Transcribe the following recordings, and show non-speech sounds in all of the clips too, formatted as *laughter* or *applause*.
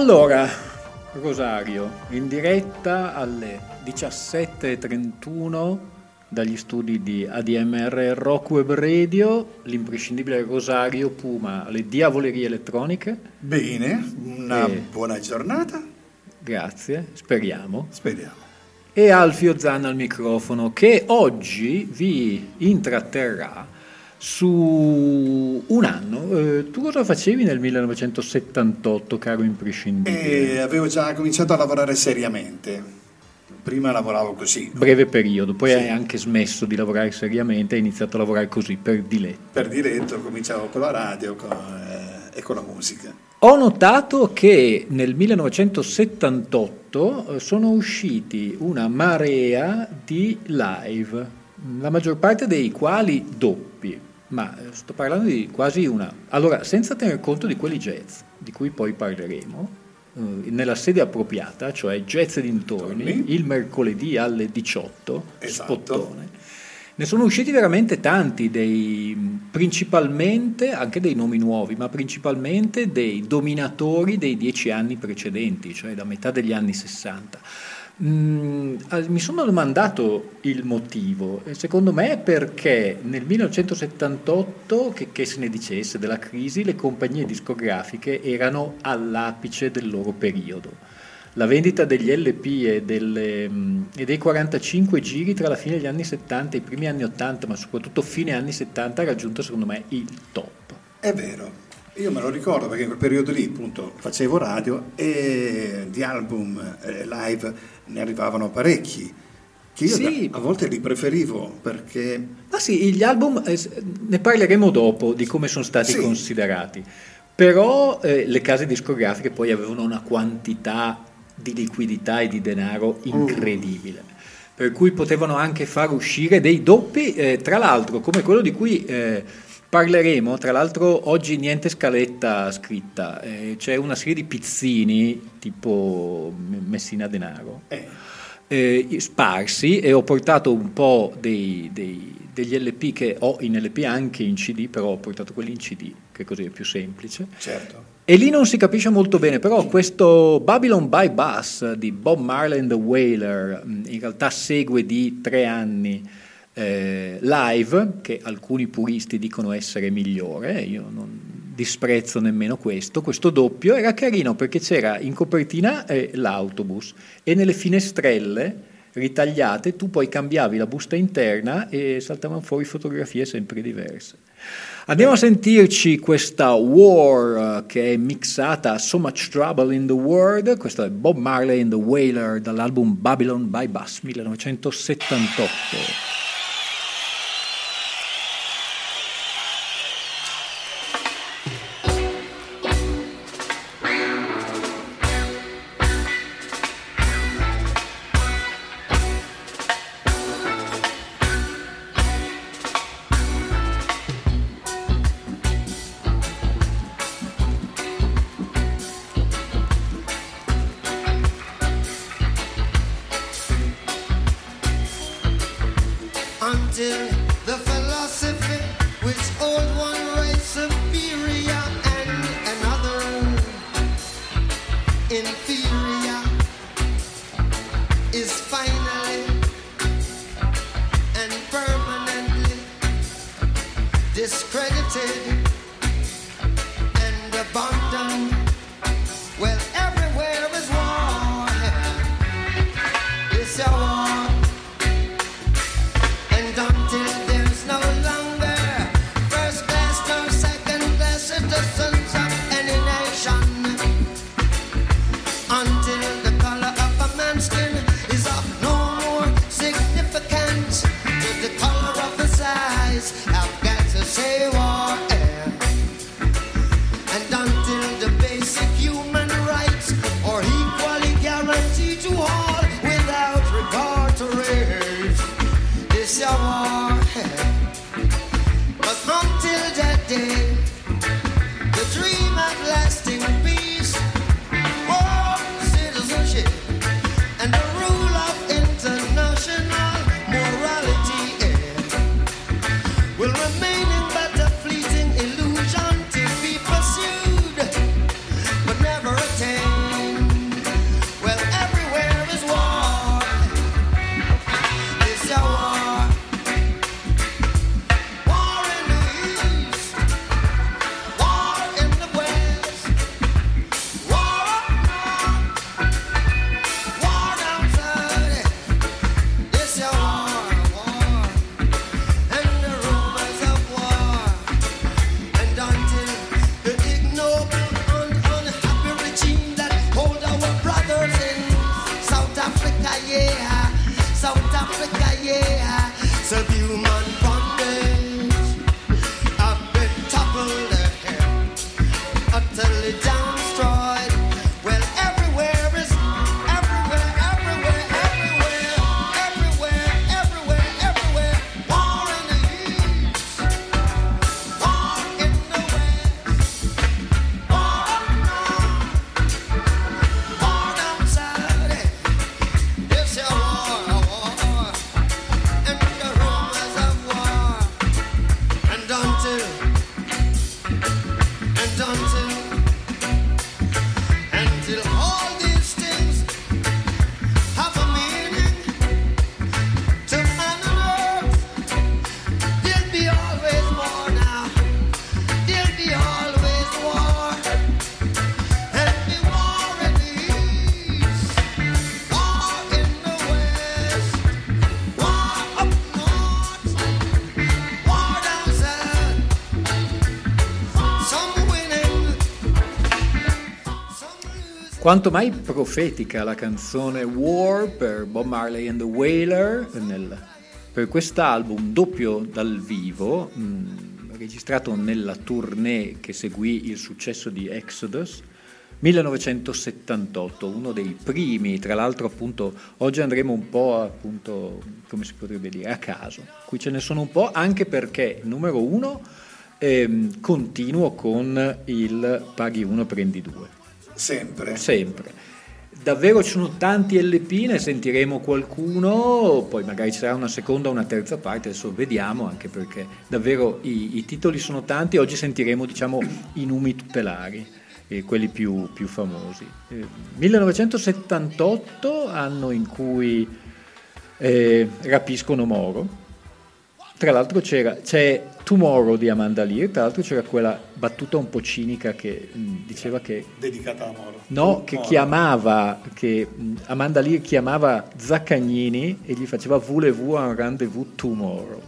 Allora, Rosario, in diretta alle 17.31 dagli studi di ADMR Rock Web Radio, l'imprescindibile Rosario Puma, alle diavolerie elettroniche. Bene, una e... buona giornata. Grazie, speriamo. Speriamo. E Alfio Zanna al microfono che oggi vi intratterrà su un anno. Eh, tu cosa facevi nel 1978, caro imprescindibile? Eh, avevo già cominciato a lavorare seriamente. Prima lavoravo così. Breve periodo, poi sì. hai anche smesso di lavorare seriamente, hai iniziato a lavorare così, per diletto. Per diletto, cominciavo con la radio con, eh, e con la musica. Ho notato che nel 1978 eh, sono usciti una marea di live, la maggior parte dei quali doppi ma eh, sto parlando di quasi una... Allora, senza tener conto di quelli jazz, di cui poi parleremo, eh, nella sede appropriata, cioè jazz e dintorni, Torni. il mercoledì alle 18, esatto. spottone, ne sono usciti veramente tanti, dei, principalmente anche dei nomi nuovi, ma principalmente dei dominatori dei dieci anni precedenti, cioè da metà degli anni 60. Mm, mi sono domandato il motivo, secondo me è perché nel 1978, che, che, se ne dicesse della crisi, le compagnie discografiche erano all'apice del loro periodo. La vendita degli LP e, delle, mm, e dei 45 giri tra la fine degli anni 70 e i primi anni 80, ma soprattutto fine anni 70, ha raggiunto secondo me il top. È vero, io me lo ricordo perché in quel periodo lì appunto facevo radio e di album eh, live ne arrivavano parecchi. Che io sì. da, a volte li preferivo perché... Ah sì, gli album, eh, ne parleremo dopo di come sono stati sì. considerati, però eh, le case discografiche poi avevano una quantità di liquidità e di denaro mm. incredibile. Mm. Per cui potevano anche far uscire dei doppi, eh, tra l'altro come quello di cui eh, Parleremo, tra l'altro oggi niente scaletta scritta, eh, c'è una serie di pizzini tipo Messina Denaro, eh. Eh, sparsi e ho portato un po' dei, dei, degli LP che ho in LP anche in CD, però ho portato quelli in CD, che così è più semplice. Certo. E lì non si capisce molto bene, però questo Babylon by Bus di Bob Marley and the Wailer in realtà segue di tre anni eh, live, che alcuni puristi dicono essere migliore, io non disprezzo nemmeno questo, questo doppio era carino perché c'era in copertina eh, l'autobus e nelle finestrelle ritagliate tu poi cambiavi la busta interna e saltavano fuori fotografie sempre diverse. Andiamo a sentirci questa War che è mixata So Much Trouble in the World, questo è Bob Marley and the Wailer dall'album Babylon by Bus 1978. Quanto mai profetica la canzone War per Bob Marley and the Wailer nel, per quest'album doppio dal vivo, mh, mm, registrato nella tournée che seguì il successo di Exodus, 1978, uno dei primi, tra l'altro appunto oggi andremo un po' appunto, come si potrebbe dire, a caso, qui ce ne sono un po' anche perché, numero uno, ehm, continuo con il paghi uno, prendi due. Sempre. Sempre. Davvero ci sono tanti LP, ne sentiremo qualcuno, poi magari ci sarà una seconda o una terza parte, adesso vediamo, anche perché davvero i, i titoli sono tanti, oggi sentiremo diciamo i numi tutelari, eh, quelli più, più famosi. Eh, 1978, anno in cui eh, rapiscono Moro, tra l'altro c'era, c'è Tomorrow di Amanda Lear, tra l'altro c'era quella battuta un po' cinica che mh, diceva che... Dedicata a Moro. No, che Moro. chiamava, che mh, Amanda Lear chiamava Zaccagnini e gli faceva voulez-vous un rendezvous tomorrow.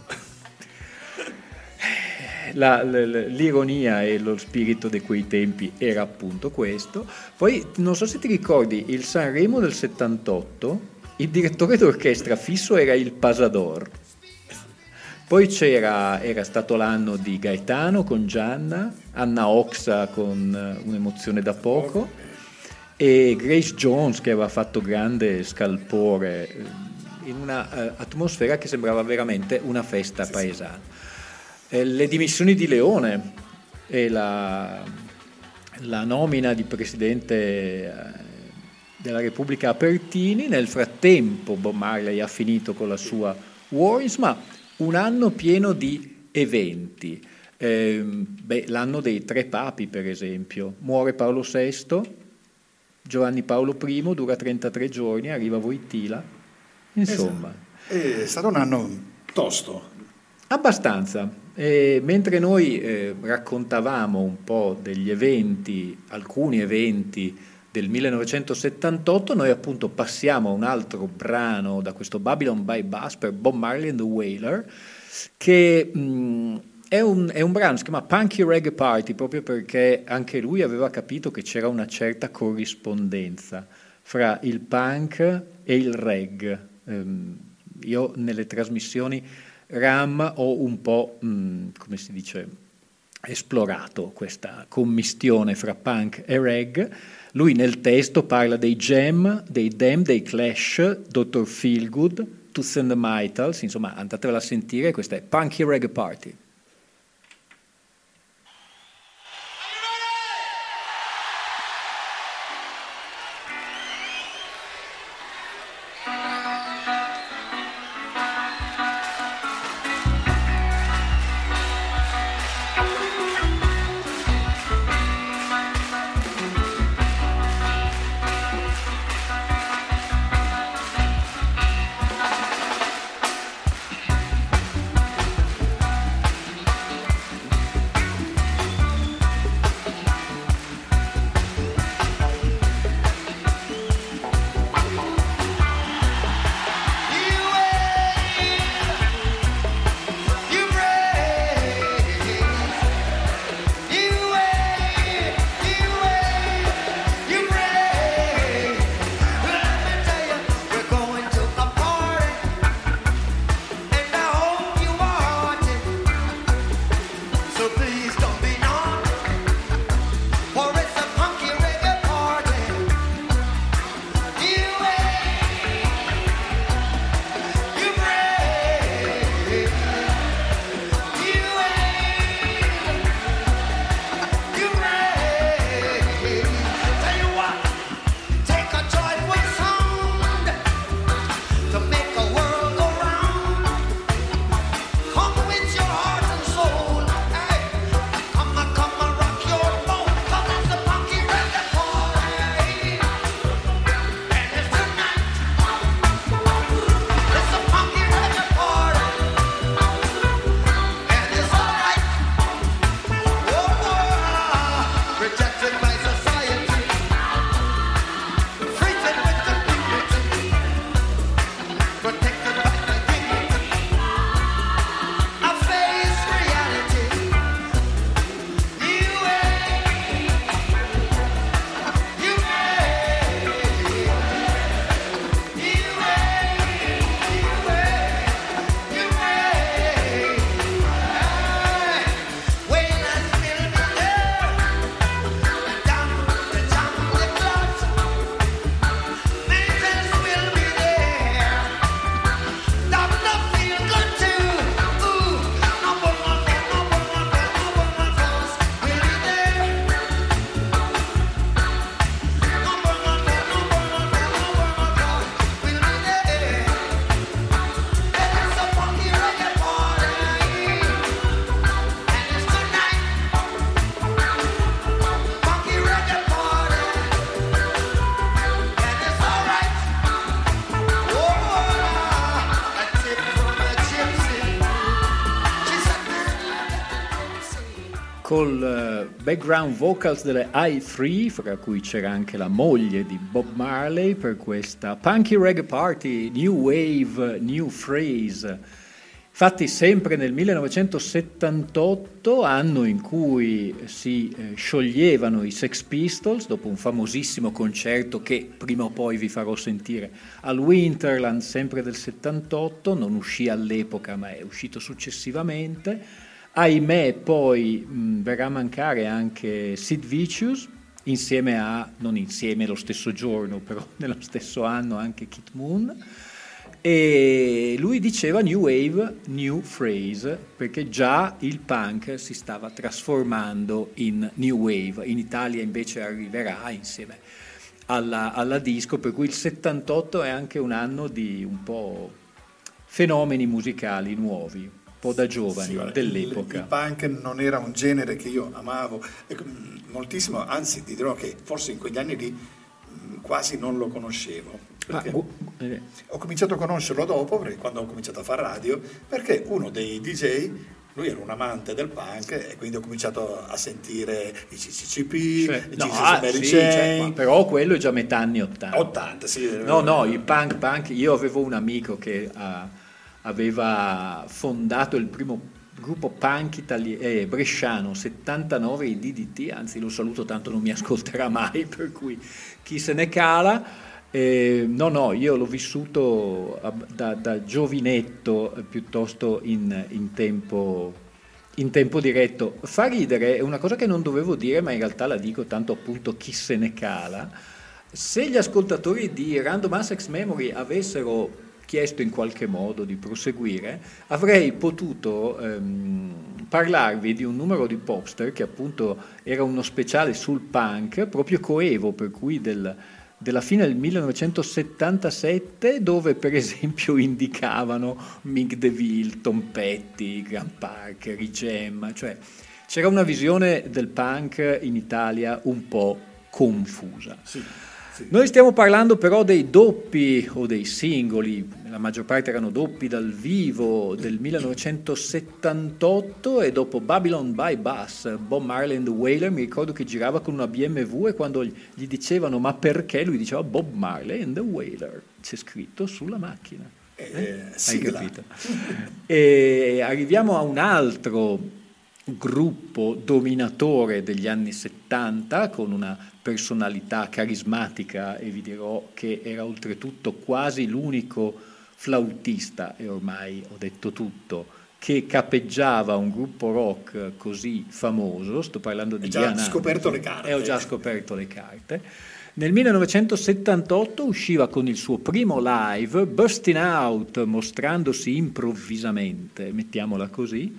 La, la, l'ironia e lo spirito di quei tempi era appunto questo. Poi non so se ti ricordi il Sanremo del 78, il direttore d'orchestra fisso era il Pasador poi c'era, era stato l'anno di Gaetano con Gianna, Anna Oxa con eh, Un'emozione da poco e Grace Jones che aveva fatto grande scalpore eh, in un'atmosfera uh, che sembrava veramente una festa paesana. Eh, le dimissioni di Leone e la, la nomina di presidente eh, della Repubblica Apertini, nel frattempo Bob Marley ha finito con la sua Wars, ma un anno pieno di eventi. Eh, beh, l'anno dei tre papi, per esempio. Muore Paolo VI, Giovanni Paolo I dura 33 giorni, arriva Voitila. Insomma. Esatto. È stato un anno tosto. Abbastanza. E mentre noi eh, raccontavamo un po' degli eventi, alcuni eventi del 1978, noi appunto passiamo a un altro brano da questo Babylon by Bus per Bob Marley and the Wailer, che mh, è, un, è un brano, si chiama Punky Reggae Party, proprio perché anche lui aveva capito che c'era una certa corrispondenza fra il punk e il reggae. Um, io nelle trasmissioni RAM ho un po', mh, come si dice, esplorato questa commistione fra punk e reggae lui nel testo parla dei Jam, dei Dem, dei Clash, Dr. Feelgood, Tooth and the Mitals, insomma andatevela a sentire, questa è Punky Reggae Party. Background vocals delle i3, fra cui c'era anche la moglie di Bob Marley per questa Punky Reggae Party, New Wave, New Phrase. Infatti sempre nel 1978, anno in cui si eh, scioglievano i Sex Pistols, dopo un famosissimo concerto che prima o poi vi farò sentire al Winterland, sempre del 78, non uscì all'epoca ma è uscito successivamente, ahimè poi mh, verrà a mancare anche Sid Vicious, insieme a, non insieme lo stesso giorno, però *laughs* nello stesso anno anche Kit Moon, e lui diceva New Wave, New Phrase, perché già il punk si stava trasformando in New Wave. In Italia invece arriverà insieme alla, alla disco, per cui il 78 è anche un anno di un po' fenomeni musicali nuovi un po' da giovani sì, dell'epoca. Il, il, punk non era un genere che io amavo moltissimo, anzi ti dirò che forse in quegli anni lì quasi non lo conoscevo. Eh. Ho cominciato a conoscerlo dopo, quando ho cominciato a fare radio, perché uno dei DJ lui era un amante del punk e quindi ho cominciato a sentire i CCCP, cioè, i no, ah, sì, cioè, però quello è già metà anni 80. 80, sì. No, no, il punk, punk, io avevo un amico che uh, aveva fondato il primo gruppo punk itali- eh, bresciano 79 i DDT, anzi lo saluto tanto non mi ascolterà mai, *laughs* per cui chi se ne cala. Eh, no, no, io l'ho vissuto da, da giovinetto eh, piuttosto in, in, tempo, in, tempo, diretto. Fa ridere, è una cosa che non dovevo dire, ma in realtà la dico tanto appunto chi se ne cala. Se gli ascoltatori di Random Access Memory avessero chiesto in qualche modo di proseguire, avrei potuto ehm, parlarvi di un numero di Popster che appunto era uno speciale sul punk, proprio coevo, per cui del, della fine del 1977, dove per *laughs* esempio indicavano Mick DeVille, Tom Petty, Grant Parker, i cioè c'era una visione del punk in Italia un po' confusa. Sì. Noi stiamo parlando però dei doppi o dei singoli, la maggior parte erano doppi dal vivo del 1978 e dopo Babylon by Bus, Bob Marley and the Wailer, mi ricordo che girava con una BMW e quando gli dicevano ma perché, lui diceva Bob Marley and the Wailer, c'è scritto sulla macchina. Eh, eh Hai capito? e arriviamo a un altro gruppo dominatore degli anni 70 con una personalità carismatica e vi dirò che era oltretutto quasi l'unico flautista, e ormai ho detto tutto, che capeggiava un gruppo rock così famoso, sto parlando di Già scoperto le carte. E ho già scoperto le carte. Nel 1978 usciva con il suo primo live, Bursting Out, mostrandosi improvvisamente, mettiamola così,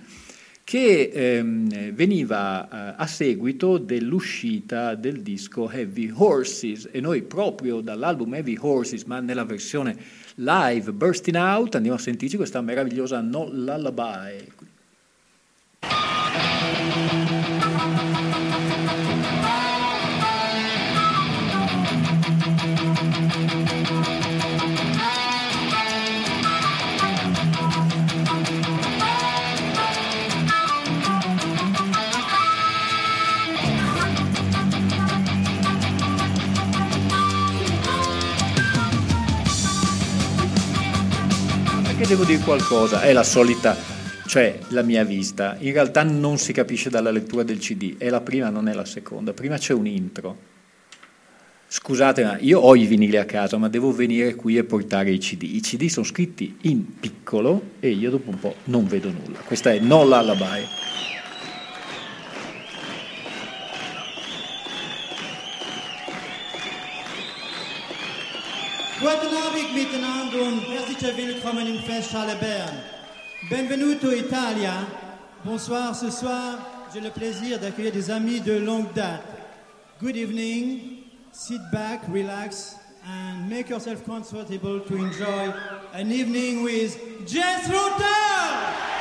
che ehm, veniva eh, a seguito dell'uscita del disco Heavy Horses e noi proprio dall'album Heavy Horses, ma nella versione live Bursting Out, andiamo a sentirci questa meravigliosa No Lullaby. Devo dire qualcosa, è la solita, cioè la mia vista. In realtà non si capisce dalla lettura del CD, è la prima, non è la seconda. Prima c'è un intro. Scusate, ma io ho i vinili a casa, ma devo venire qui e portare i CD. I CD sono scritti in piccolo e io dopo un po' non vedo nulla. Questa è No Lullaby. Abend miteinander und herzlich willkommen im Festhalle Bern. Benvenuto Italia. Bonsoir ce soir. J'ai le plaisir d'accueillir des amis de longue date. Good evening. Sit back, relax, and make yourself comfortable to enjoy an evening with Jess Router!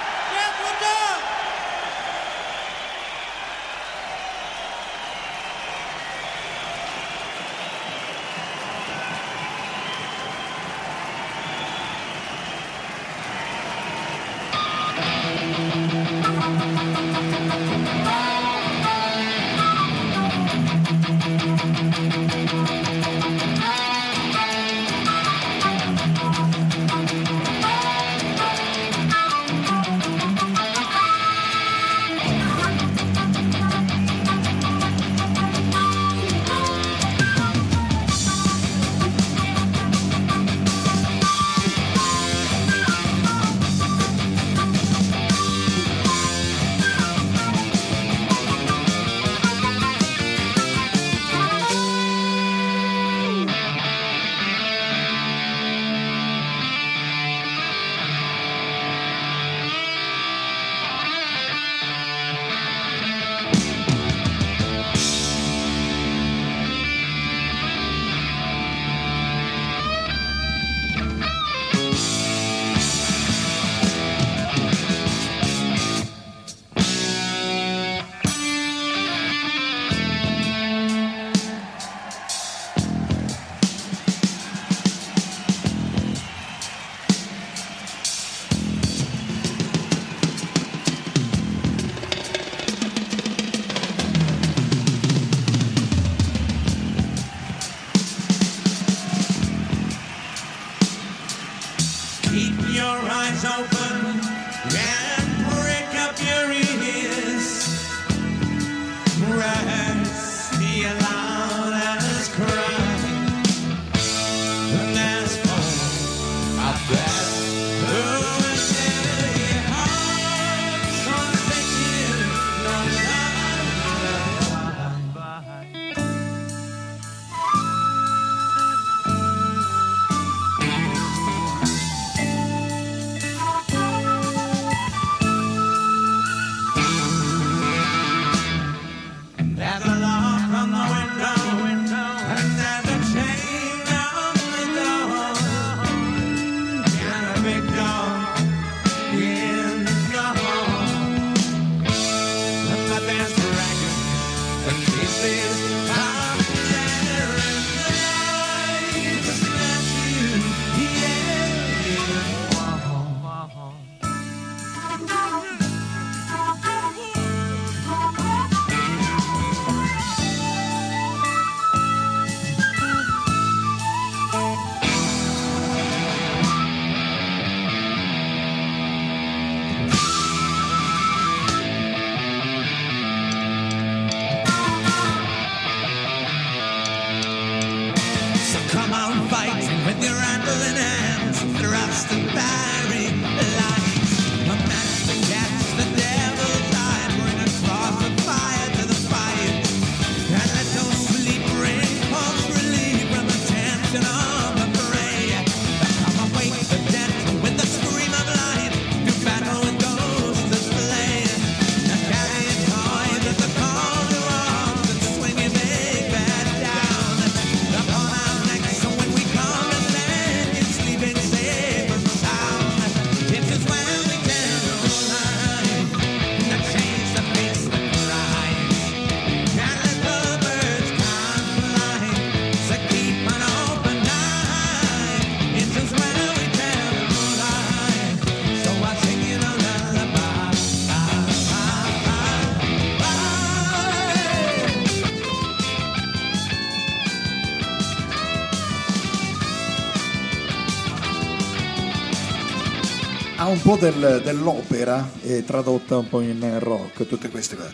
Po' del, dell'opera eh, tradotta un po' in rock, tutte queste cose.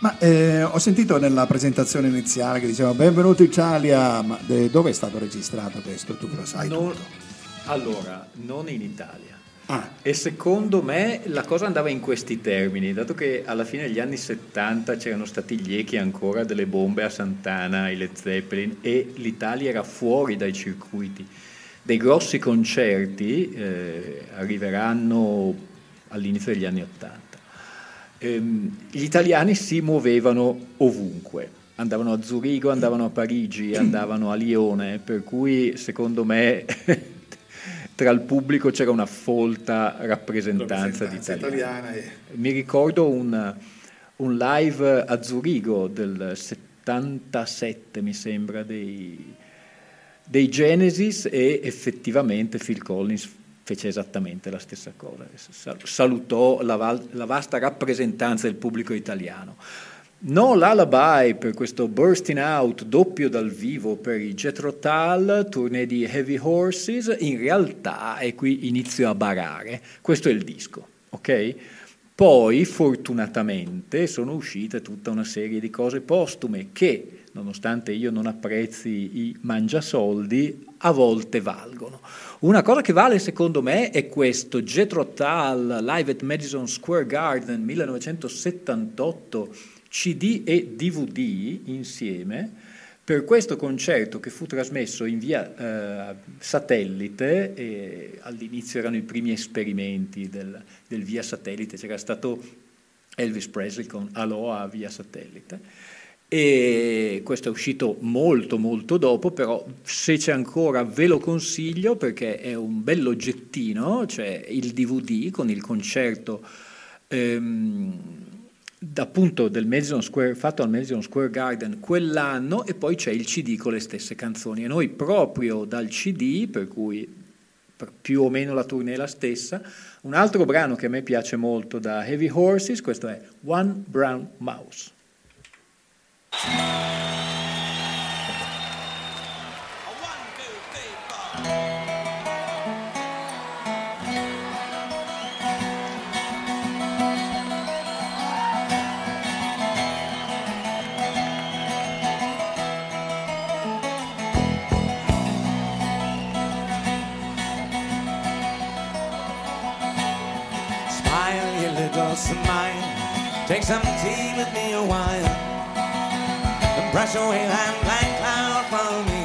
Ma eh, ho sentito nella presentazione iniziale che diceva benvenuto Italia, ma de, dove è stato registrato questo? Tu lo sai non. Allora, non in Italia. Ah. E secondo me la cosa andava in questi termini, dato che alla fine degli anni 70 c'erano stati gli echi ancora delle bombe a Sant'Ana, ai Led Zeppelin e l'Italia era fuori dai circuiti. Dei grossi concerti eh, arriveranno all'inizio degli anni 80 ehm, gli italiani si muovevano ovunque, andavano a Zurigo, andavano a Parigi, andavano a Lione, per cui secondo me *laughs* tra il pubblico c'era una folta rappresentanza, di italiani. E... Mi ricordo un, un, live a Zurigo del 77, mi sembra, dei, dei Genesis e effettivamente Phil Collins fece esattamente la stessa cosa, salutò la, la vasta rappresentanza del pubblico italiano. No lullaby per questo Bursting Out doppio dal vivo per i Jethro Tull, tournée di Heavy Horses, in realtà, e qui inizio a barare, questo è il disco, ok? Poi, fortunatamente, sono uscite tutta una serie di cose postume che, nonostante io non apprezzi i mangiasoldi, a volte valgono. Una cosa che vale secondo me è questo. Jethro Tull Live at Madison Square Garden 1978 CD e DVD insieme. Per questo concerto che fu trasmesso in via eh, satellite, e all'inizio erano i primi esperimenti del, del via satellite, c'era stato Elvis Presley con Aloha via satellite e questo è uscito molto molto dopo, però se c'è ancora ve lo consiglio perché è un bell'oggettino, cioè il DVD con il concerto ehm, appunto del Madison Square, fatto al Madison Square Garden quell'anno e poi c'è il CD con le stesse canzoni e noi proprio dal CD, per cui più o meno la tournée è la stessa, un altro brano che a me piace molto da Heavy Horses, questo è One Brown Mouse. Smile, you little smile. Take some tea with me a while. Brush away that black cloud from your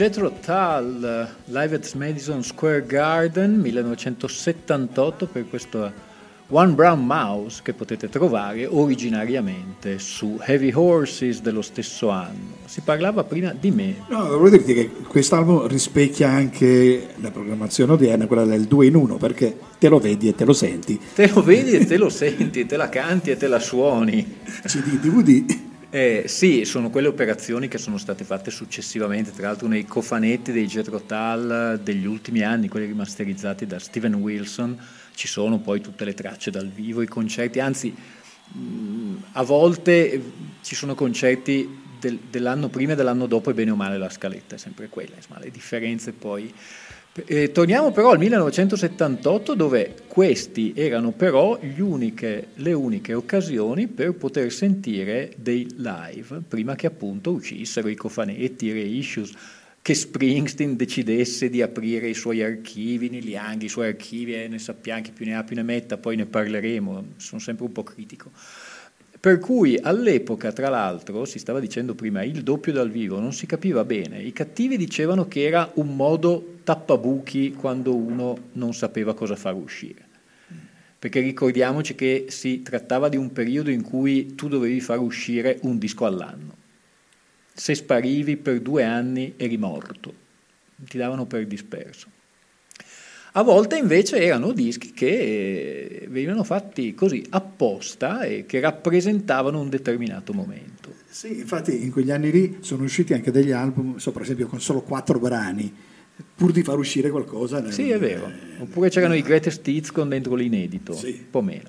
Jethro Tull, live at Madison Square Garden 1978 per questo One Brown Mouse che potete trovare originariamente su Heavy Horses dello stesso anno. Si parlava prima di me. No, volevo dirti che quest'album rispecchia anche la programmazione odierna, quella del 2 in 1, perché te lo vedi e te lo senti. Te lo vedi e te lo senti, te la canti e te la suoni. CD, DVD. Eh, sì, sono quelle operazioni che sono state fatte successivamente, tra l'altro nei cofanetti dei Jetro Tal degli ultimi anni, quelli rimasterizzati da Steven Wilson. Ci sono poi tutte le tracce dal vivo, i concerti, anzi a volte ci sono concerti del, dell'anno prima e dell'anno dopo e bene o male la scaletta è sempre quella, insomma le differenze poi... Eh, torniamo però al 1978 dove questi erano però uniche, le uniche occasioni per poter sentire dei live prima che appunto uscissero i cofanetti, i reissues che Springsteen decidesse di aprire i suoi archivi, Neil Young, i suoi archivi, e ne sappiamo che più ne ha più ne metta, poi ne parleremo, sono sempre un po' critico. Per cui all'epoca, tra l'altro, si stava dicendo prima, il doppio dal vivo non si capiva bene, i cattivi dicevano che era un modo tappabuchi quando uno non sapeva cosa far uscire. Perché ricordiamoci che si trattava di un periodo in cui tu dovevi far uscire un disco all'anno se sparivi per due anni eri morto, ti davano per disperso. A volte invece erano dischi che venivano fatti così apposta e che rappresentavano un determinato momento. Sì, infatti in quegli anni lì sono usciti anche degli album, so, per esempio con solo quattro brani, pur di far uscire qualcosa. Nel, sì, è vero. Oppure c'erano i Greatest Hits con dentro l'inedito, sì. un po' meno.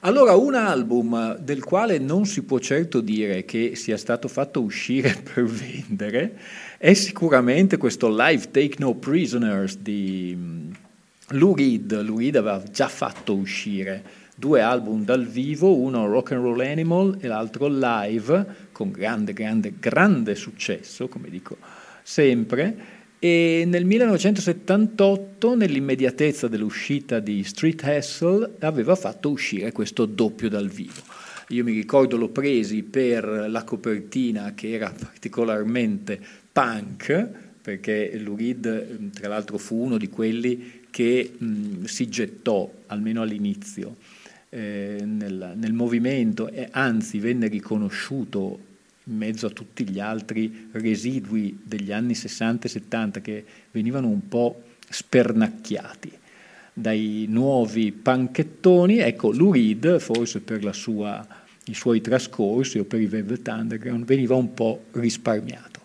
Allora, un album del quale non si può certo dire che sia stato fatto uscire *laughs* per vendere è sicuramente questo Live Take No Prisoners di mm, Lou Reed. Lou Reed aveva già fatto uscire due album dal vivo, uno Rock and Roll Animal e l'altro Live, con grande, grande, grande successo, come dico sempre e nel 1978, nell'immediatezza dell'uscita di Street Hustle, aveva fatto uscire questo doppio dal vivo. Io mi ricordo l'ho presi per la copertina che era particolarmente punk, perché Lurid tra l'altro fu uno di quelli che mh, si gettò, almeno all'inizio, eh, nel, nel movimento e anzi venne riconosciuto in mezzo a tutti gli altri residui degli anni 60 e 70 che venivano un po' spernacchiati dai nuovi panchettoni, ecco Lurid, forse per sua, i suoi trascorsi o per i Velvet Underground, veniva un po' risparmiato.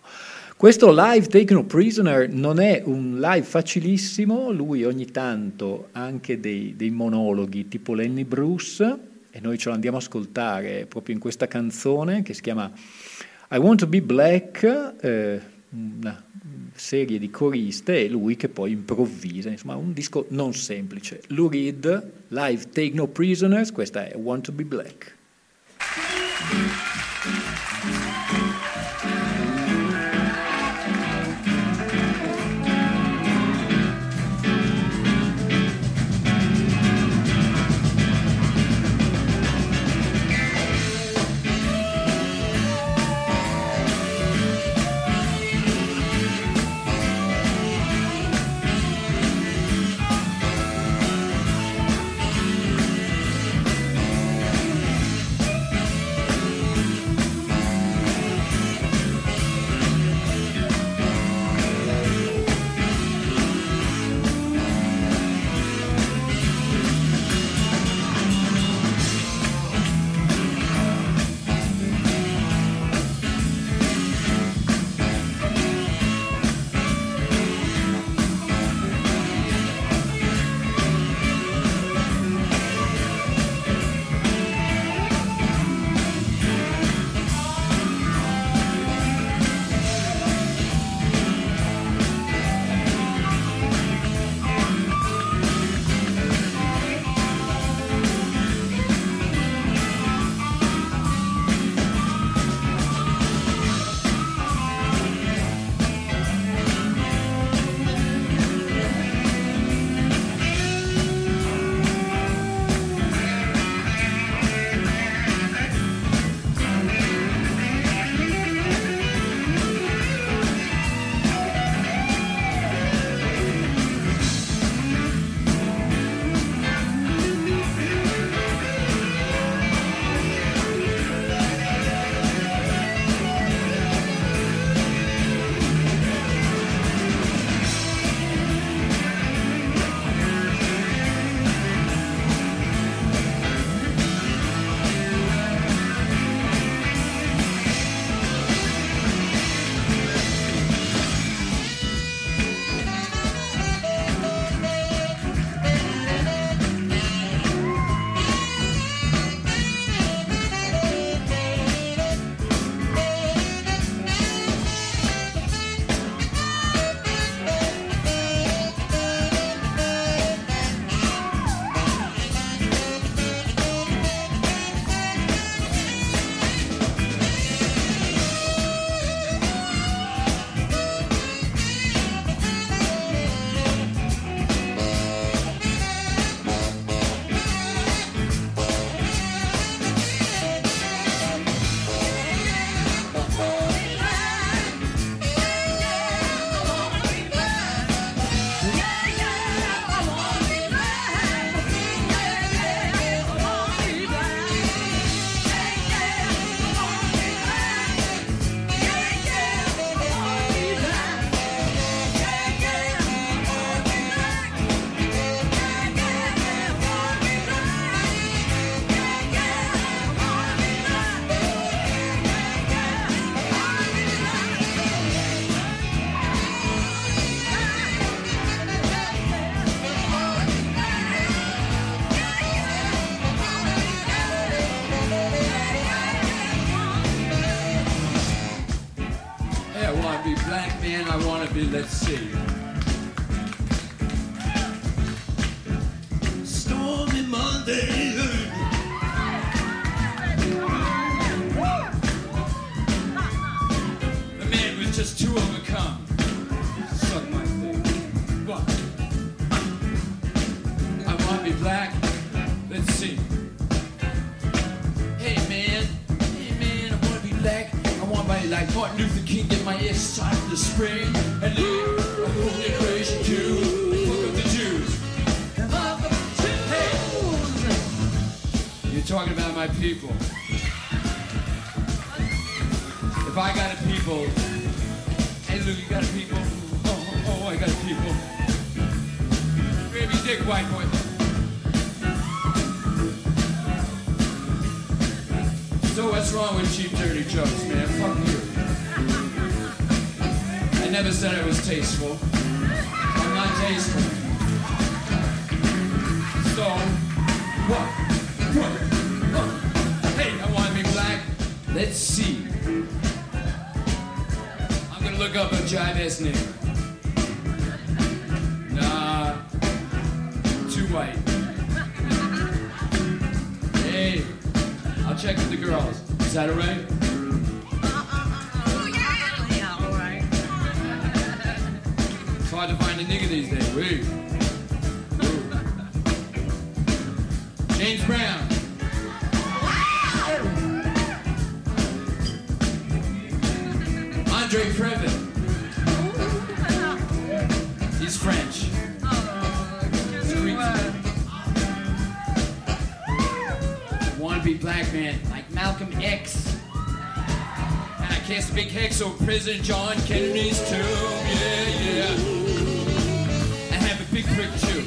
Questo live Taken Prisoner non è un live facilissimo, lui ogni tanto ha anche dei, dei monologhi tipo Lenny Bruce, e noi ce l'andiamo a ascoltare proprio in questa canzone che si chiama I Want to Be Black, eh, una serie di coriste e lui che poi improvvisa, insomma un disco non semplice. Lou Reed, live Take No Prisoners, questa è I Want to Be Black. White. Hey, I'll check with the girls. Is that alright? Oh, it's hard to find a nigga these days. Ooh. James Brown. Andre Previn. Black man like Malcolm X. And I a big hex over President John Kennedy's tomb. Yeah, yeah. I have a big prick too.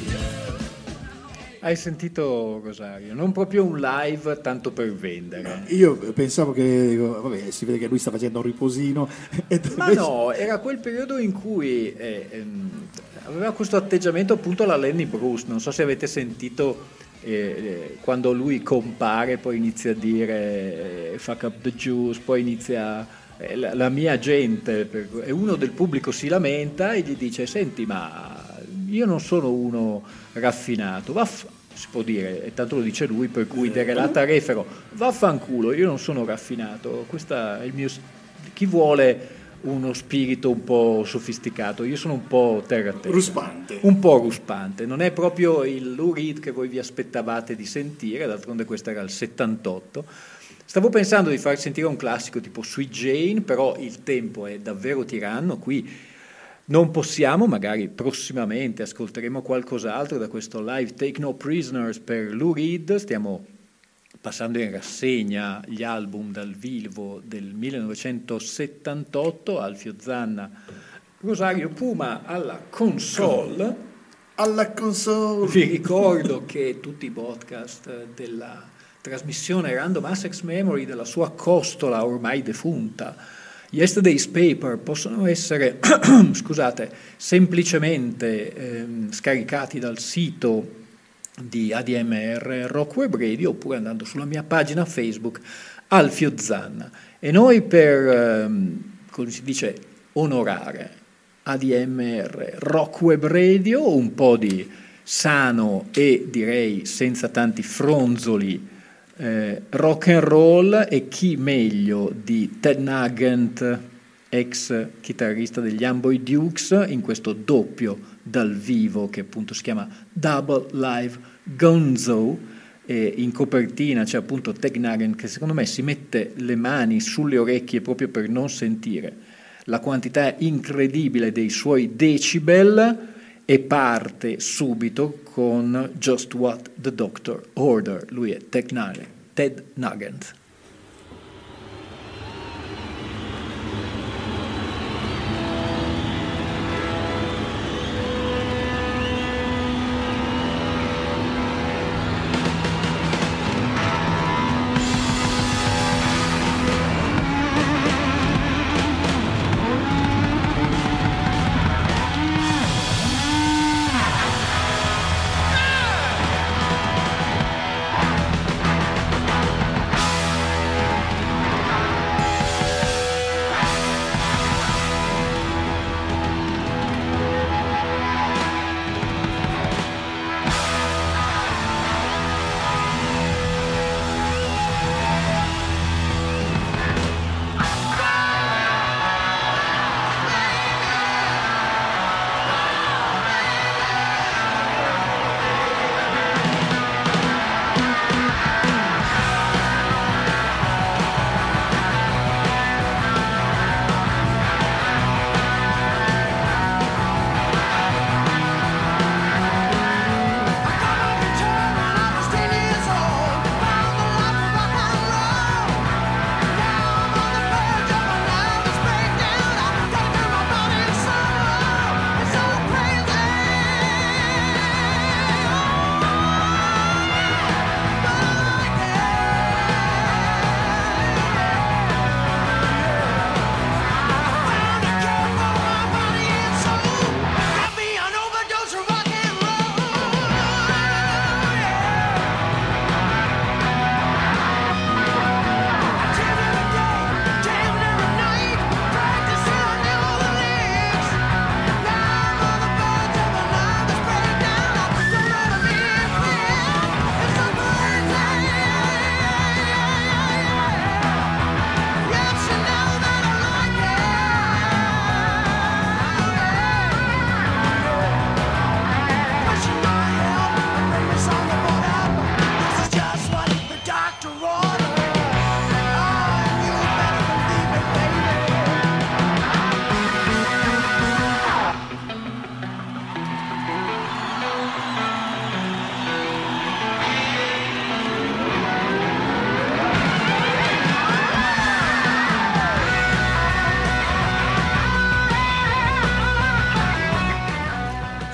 Hai sentito Rosario? Non proprio un live tanto per vendere. Io pensavo che, vabbè, si vede che lui sta facendo un riposino. *laughs* e Ma invece- no, era quel periodo in cui eh, ehm, aveva questo atteggiamento appunto alla Lenny Bruce. Non so se avete sentito eh, quando lui compare, poi inizia a dire eh, fuck up the Jews, poi inizia eh, la, la mia gente, per- e uno del pubblico si lamenta e gli dice: Senti, ma io non sono uno raffinato, vaff- si può dire, e tanto lo dice lui, per cui derelata refero, vaffanculo, io non sono raffinato, questo è il mio... Chi vuole uno spirito un po' sofisticato, io sono un po' terra terra. Ruspante. Un po' ruspante, non è proprio il Lou Reed che voi vi aspettavate di sentire, d'altronde questo era il 78. Stavo pensando di far sentire un classico tipo Sweet Jane, però il tempo è davvero tiranno, qui non possiamo, magari prossimamente ascolteremo qualcos'altro da questo live Take No Prisoners per Lou Reed, stiamo passando in rassegna gli album dal vivo del 1978, Alfio Zanna, Rosario Puma alla console. Alla console. Vi ricordo che tutti i podcast della trasmissione Random Access Memory della sua costola ormai defunta Yesterday's Paper possono essere *clears throat* scusate, semplicemente ehm, scaricati dal sito di ADMR Rock Web Radio oppure andando sulla mia pagina Facebook Alfio Zanna. E noi per ehm, come si dice onorare ADMR Rock Web Radio un po' di sano e direi senza tanti fronzoli eh, rock and roll e chi meglio di Ted Nugent ex chitarrista degli Amboy Dukes in questo doppio dal vivo che appunto si chiama Double Live Gonzo e in copertina c'è appunto Ted Nugent che secondo me si mette le mani sulle orecchie proprio per non sentire la quantità incredibile dei suoi decibel e parte subito con Just What the Doctor Order. Lui è Ted Nugent.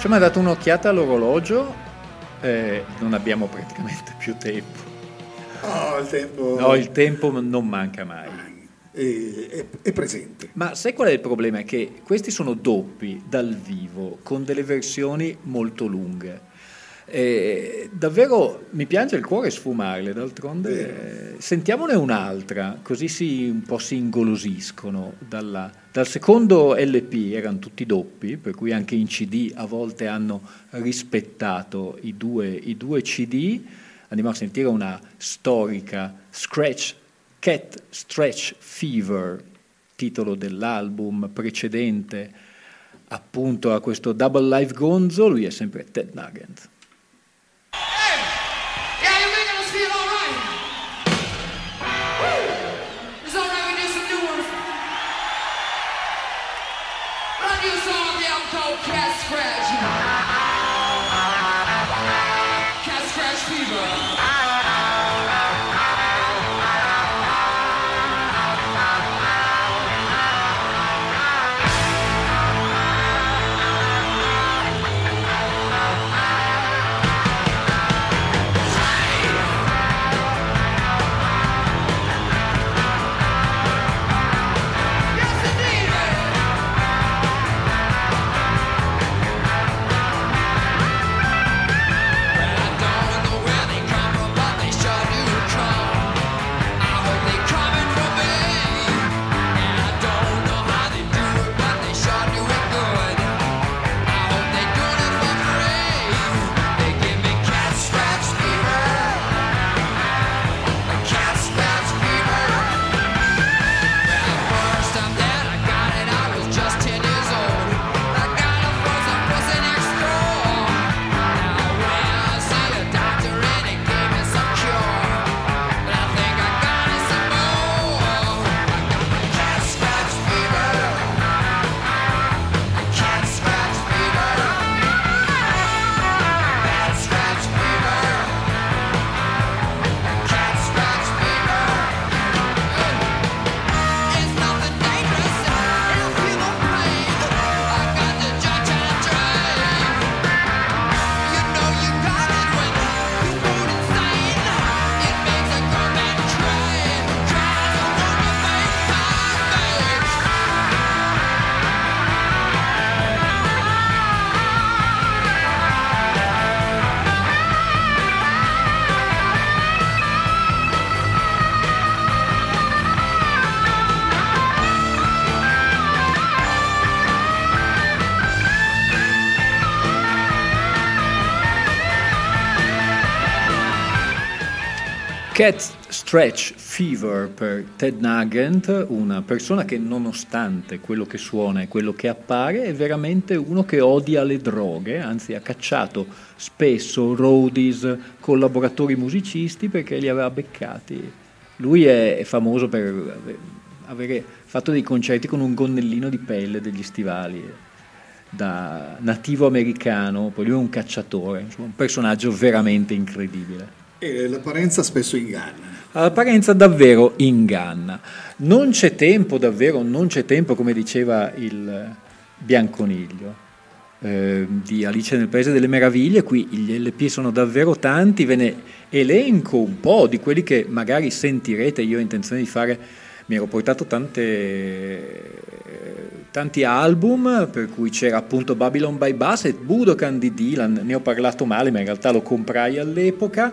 Ci abbiamo dato un'occhiata all'orologio, eh, non abbiamo praticamente più tempo. Oh, il tempo... No, il tempo non manca mai. È, è, è, presente. Ma sai qual è il problema? È che questi sono doppi dal vivo, con delle versioni molto lunghe. Eh, davvero mi piange il cuore sfumarle, d'altronde. Eh, sentiamone un'altra, così si, un po' si ingolosiscono. Dalla, dal secondo LP erano tutti doppi, per cui anche in CD a volte hanno rispettato i due, i due CD. Andiamo a sentire una storica Scratch, Cat Stretch Fever, titolo dell'album precedente appunto a questo Double Live Gonzo, lui è sempre Ted Nugent. Cat Stretch Fever per Ted Nugent, una persona che nonostante quello che suona e quello che appare è veramente uno che odia le droghe, anzi ha cacciato spesso roadies, collaboratori musicisti perché li aveva beccati. Lui è famoso per avere fatto dei concerti con un gonnellino di pelle degli stivali da nativo americano, poi lui è un cacciatore, insomma, un personaggio veramente incredibile. L'apparenza spesso inganna. L'apparenza davvero inganna. Non c'è tempo, davvero, non c'è tempo, come diceva il Bianconiglio eh, di Alice nel Paese delle Meraviglie. Qui gli LP sono davvero tanti, ve ne elenco un po' di quelli che magari sentirete. Io ho intenzione di fare, mi ero portato tante, tanti album, per cui c'era appunto Babylon by Bass e Budokan di Dylan, ne ho parlato male, ma in realtà lo comprai all'epoca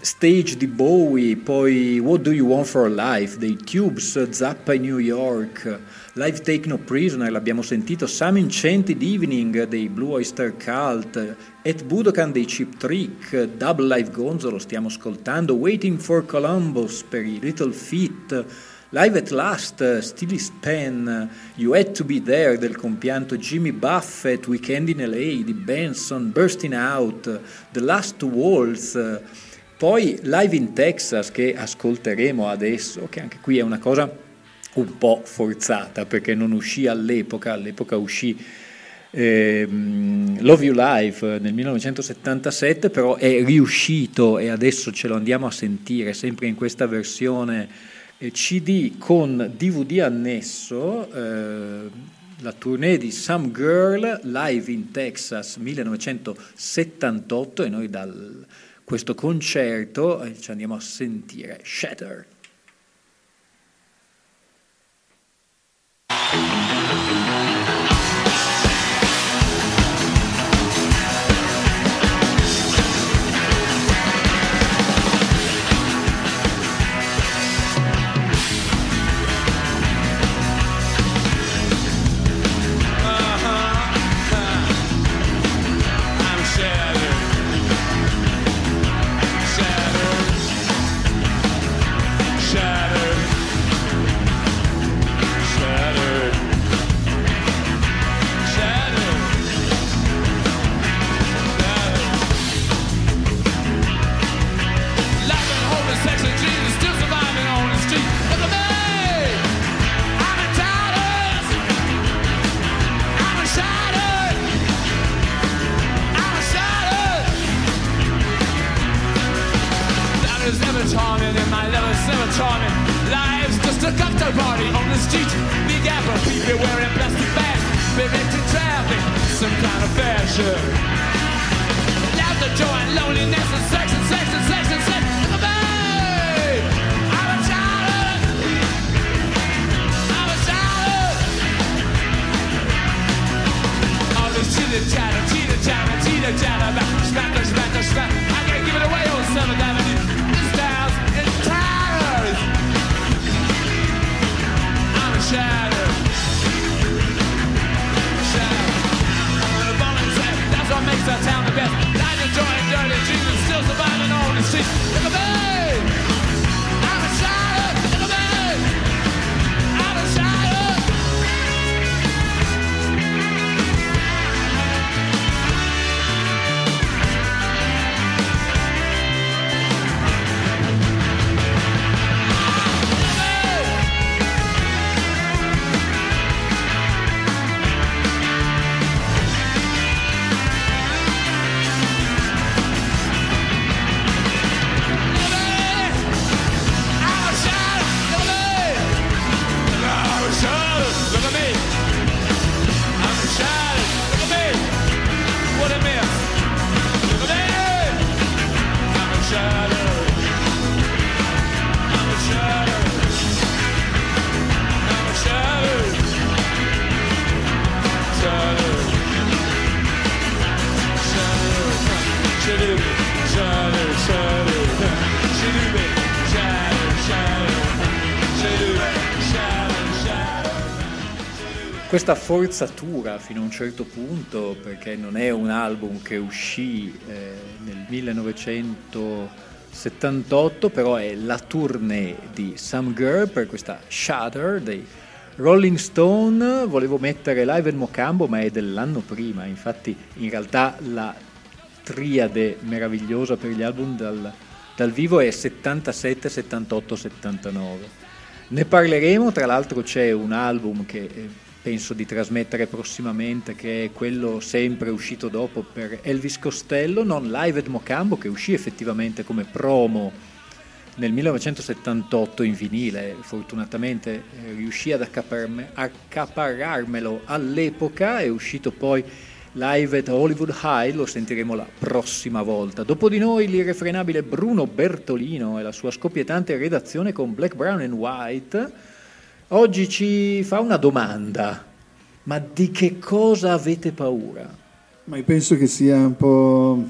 Stage di Bowie, poi What Do You Want for Life dei Tubes, Zappa in New York, Live Take No Prisoner, l'abbiamo sentito, Some Enchanted Evening dei Blue Oyster Cult, At Budokan dei Chip Trick, Double Live Gonzo lo stiamo ascoltando, Waiting for Columbus per i Little Feet, Live at Last, Steely Pen, You Had to Be There del compianto Jimmy Buffett, Weekend in LA di Benson, Bursting Out, The Last Waltz, poi Live in Texas che ascolteremo adesso, che anche qui è una cosa un po' forzata perché non uscì all'epoca, all'epoca uscì eh, Love You Live nel 1977, però è riuscito e adesso ce lo andiamo a sentire sempre in questa versione eh, CD con DVD annesso. Eh, la tournée di Some Girl live in Texas 1978 e noi da questo concerto eh, ci andiamo a sentire Shatter. Questa forzatura fino a un certo punto, perché non è un album che uscì eh, nel 1978, però è la tournée di Some Girl per questa Shatter dei Rolling Stone. Volevo mettere Live at Mocambo, ma è dell'anno prima, infatti in realtà la triade meravigliosa per gli album dal, dal vivo è 77, 78, 79. Ne parleremo, tra l'altro c'è un album che eh, penso di trasmettere prossimamente, che è quello sempre uscito dopo per Elvis Costello, non Live at Mocambo, che uscì effettivamente come promo nel 1978 in vinile, fortunatamente eh, riuscì ad accaparrarmelo all'epoca, è uscito poi live at Hollywood High, lo sentiremo la prossima volta. Dopo di noi l'irrefrenabile Bruno Bertolino e la sua scoppiettante redazione con Black, Brown and White oggi ci fa una domanda, ma di che cosa avete paura? Ma io penso che sia un po'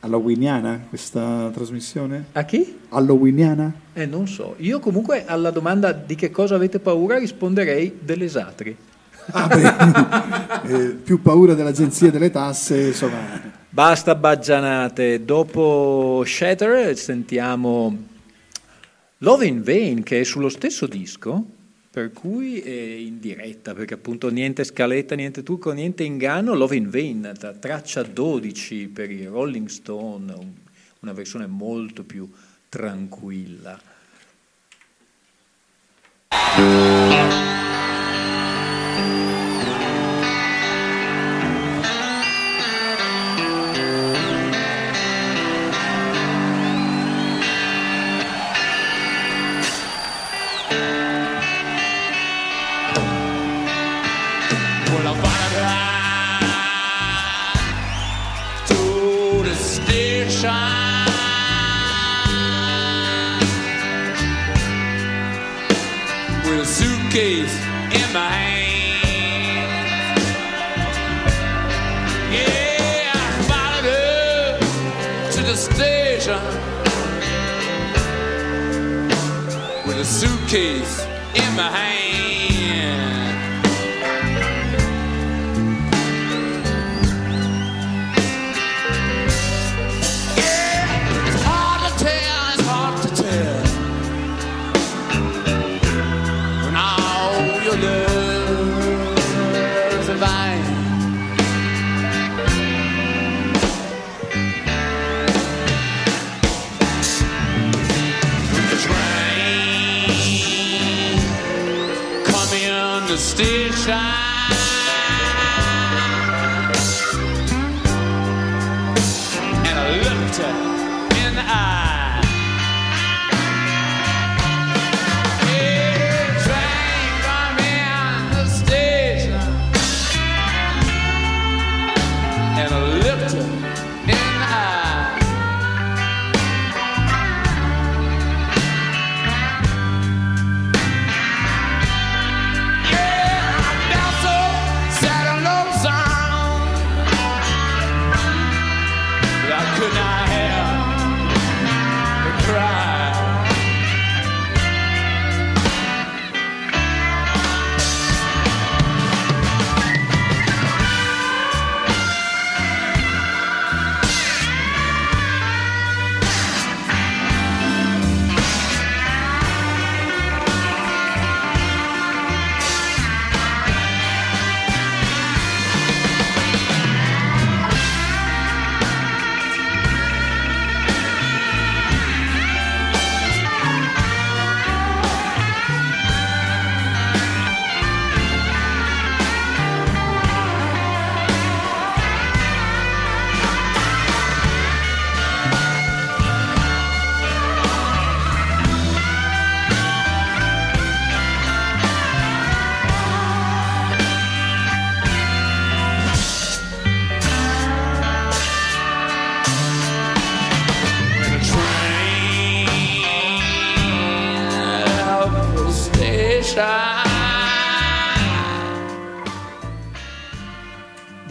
halloweeniana questa trasmissione. A chi? Halloweeniana? Eh, non so. Io comunque alla domanda di che cosa avete paura risponderei delle esatri. Ah, beh, *laughs* eh, più paura dell'agenzia delle tasse, insomma. Basta baggianate. Dopo Shatter sentiamo Love in Vain, che è sullo stesso disco per cui è in diretta, perché appunto niente scaletta, niente trucco, niente inganno, Love in Vain, traccia 12 per i Rolling Stone, una versione molto più tranquilla. Suitcase in my hand.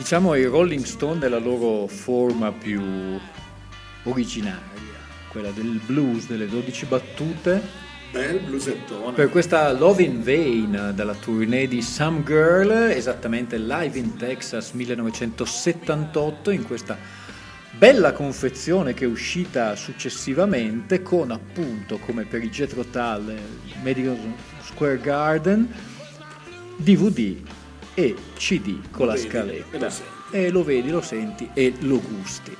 Diciamo i Rolling Stone nella loro forma più originaria, quella del blues, delle 12 battute. Bel blusettone. Per questa Love in Vain dalla tournée di Some Girl, esattamente live in Texas 1978, in questa bella confezione che è uscita successivamente con appunto come per i Jethro Tull Madison Square Garden DVD e CD con la vedi e scaletta lo e lo vedi, lo senti e lo gusti.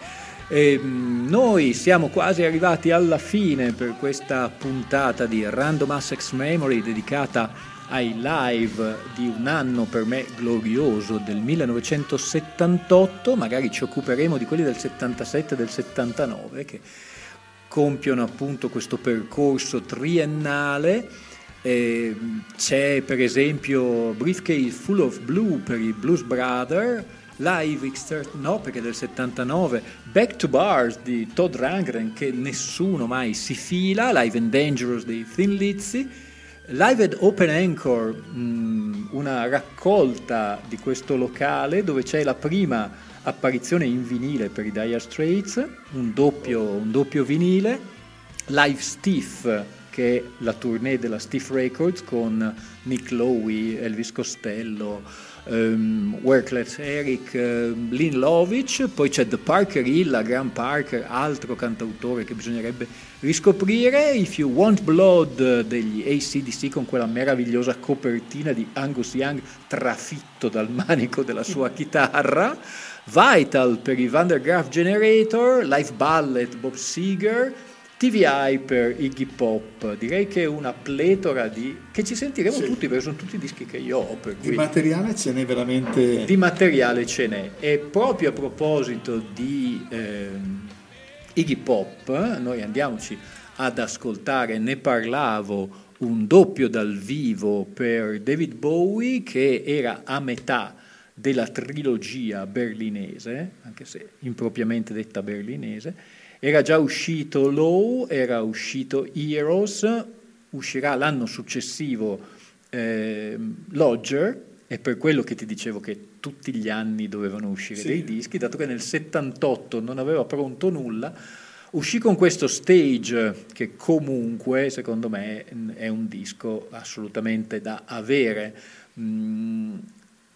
Ehm, noi siamo quasi arrivati alla fine per questa puntata di Random Access Memory dedicata ai live di un anno per me glorioso del 1978, magari ci occuperemo di quelli del 77 e del 79 che compiono appunto questo percorso triennale. Eh, c'è per esempio Briefcase Full of Blue per i Blues Brother, Live Exter- no perché è del 79, Back to Bars di Todd Rangren che nessuno mai si fila, Live and Dangerous dei Thin Lizzy, Live at Open Anchor, mh, una raccolta di questo locale dove c'è la prima apparizione in vinile per i Dire Straits, un doppio, un doppio vinile, Live Stiff che è la tournée della Stiff Records con Nick Lowe, Elvis Costello, um, Workless Eric, um, Lynn Lovich, poi c'è The Parker Hill, la Graham Parker, altro cantautore che bisognerebbe riscoprire, If You Want Blood degli ACDC con quella meravigliosa copertina di Angus Young trafitto dal *laughs* manico della sua *laughs* chitarra, Vital per i Van der Graaf Generator, Life Ballet Bob Seger, TVI per Iggy Pop, direi che è una pletora di... che ci sentiremo Sì. tutti perché sono tutti dischi che io ho, per Di cui materiale ce n'è veramente... di materiale ce n'è. E proprio a proposito di ehm, Iggy Pop, noi andiamoci ad ascoltare, ne parlavo, un doppio dal vivo per David Bowie che era a metà della trilogia berlinese, anche se impropriamente detta berlinese. Era già uscito Low, era uscito Heroes, uscirà l'anno successivo eh, Lodger, è per quello che ti dicevo che tutti gli anni dovevano uscire sì. dei dischi, dato che nel 78 non aveva pronto nulla, uscì con questo stage che comunque secondo me è un disco assolutamente da avere. Mm,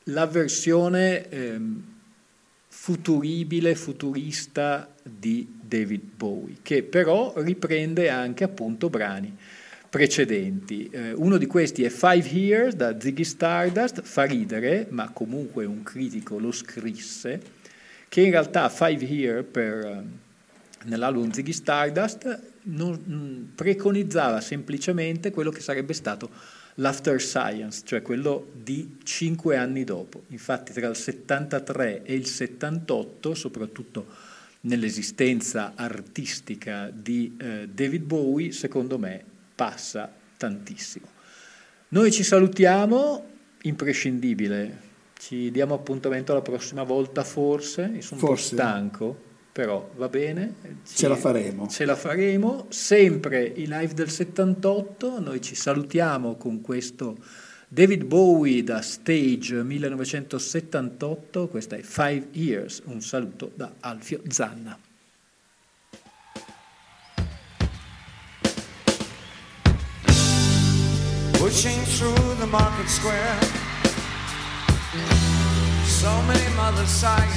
la versione ehm, futuribile, futurista di David Bowie, che però riprende anche appunto brani precedenti. Eh, uno di questi è Five Years da Ziggy Stardust, fa ridere, ma comunque un critico lo scrisse, che in realtà Five Years per, eh, nell'album Ziggy Stardust non, mm, preconizzava semplicemente quello che sarebbe stato l'after science, cioè quello di cinque anni dopo. Infatti tra il 73 e il 78, soprattutto nell'esistenza artistica di eh, David Bowie, secondo me passa tantissimo. Noi ci salutiamo, imprescindibile, ci diamo appuntamento la prossima volta forse, io sono forse. un po' stanco, però va bene. Ci, ce la faremo. Ce la faremo, sempre i live del 78, noi ci salutiamo con questo David Bowie da Stage 1978, questa è Five Years, un saluto da Alfio Zanna. pushing through the market square. So many mothers sighing.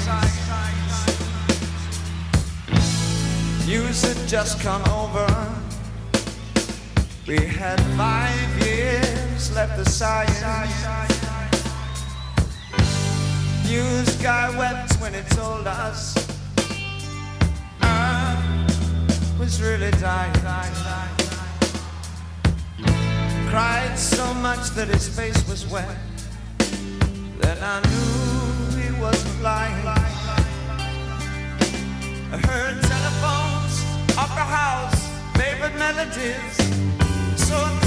News had just come over. We had five years left to sighing. News guy wept when he told us Earth was really dying cried so much that his face was wet. Then I knew he wasn't lying. I heard telephones, opera house, favorite melodies. So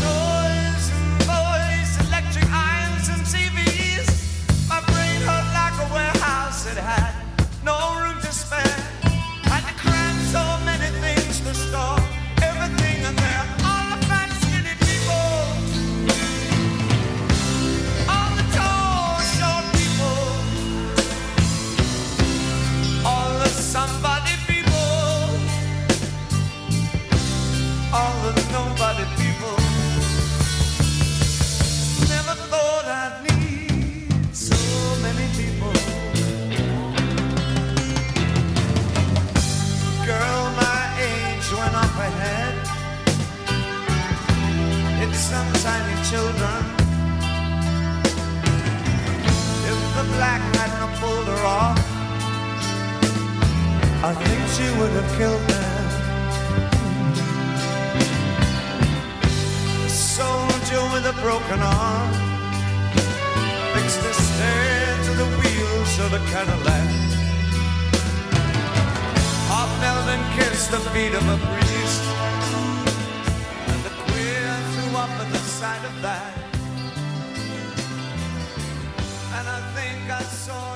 If the black hadn't pulled her off, I think she would have killed me. A soldier with a broken arm fixed his stare to the wheels of the Cadillac. Half knelt and kissed the feet of a priest, and the queer threw up at the sight of that. And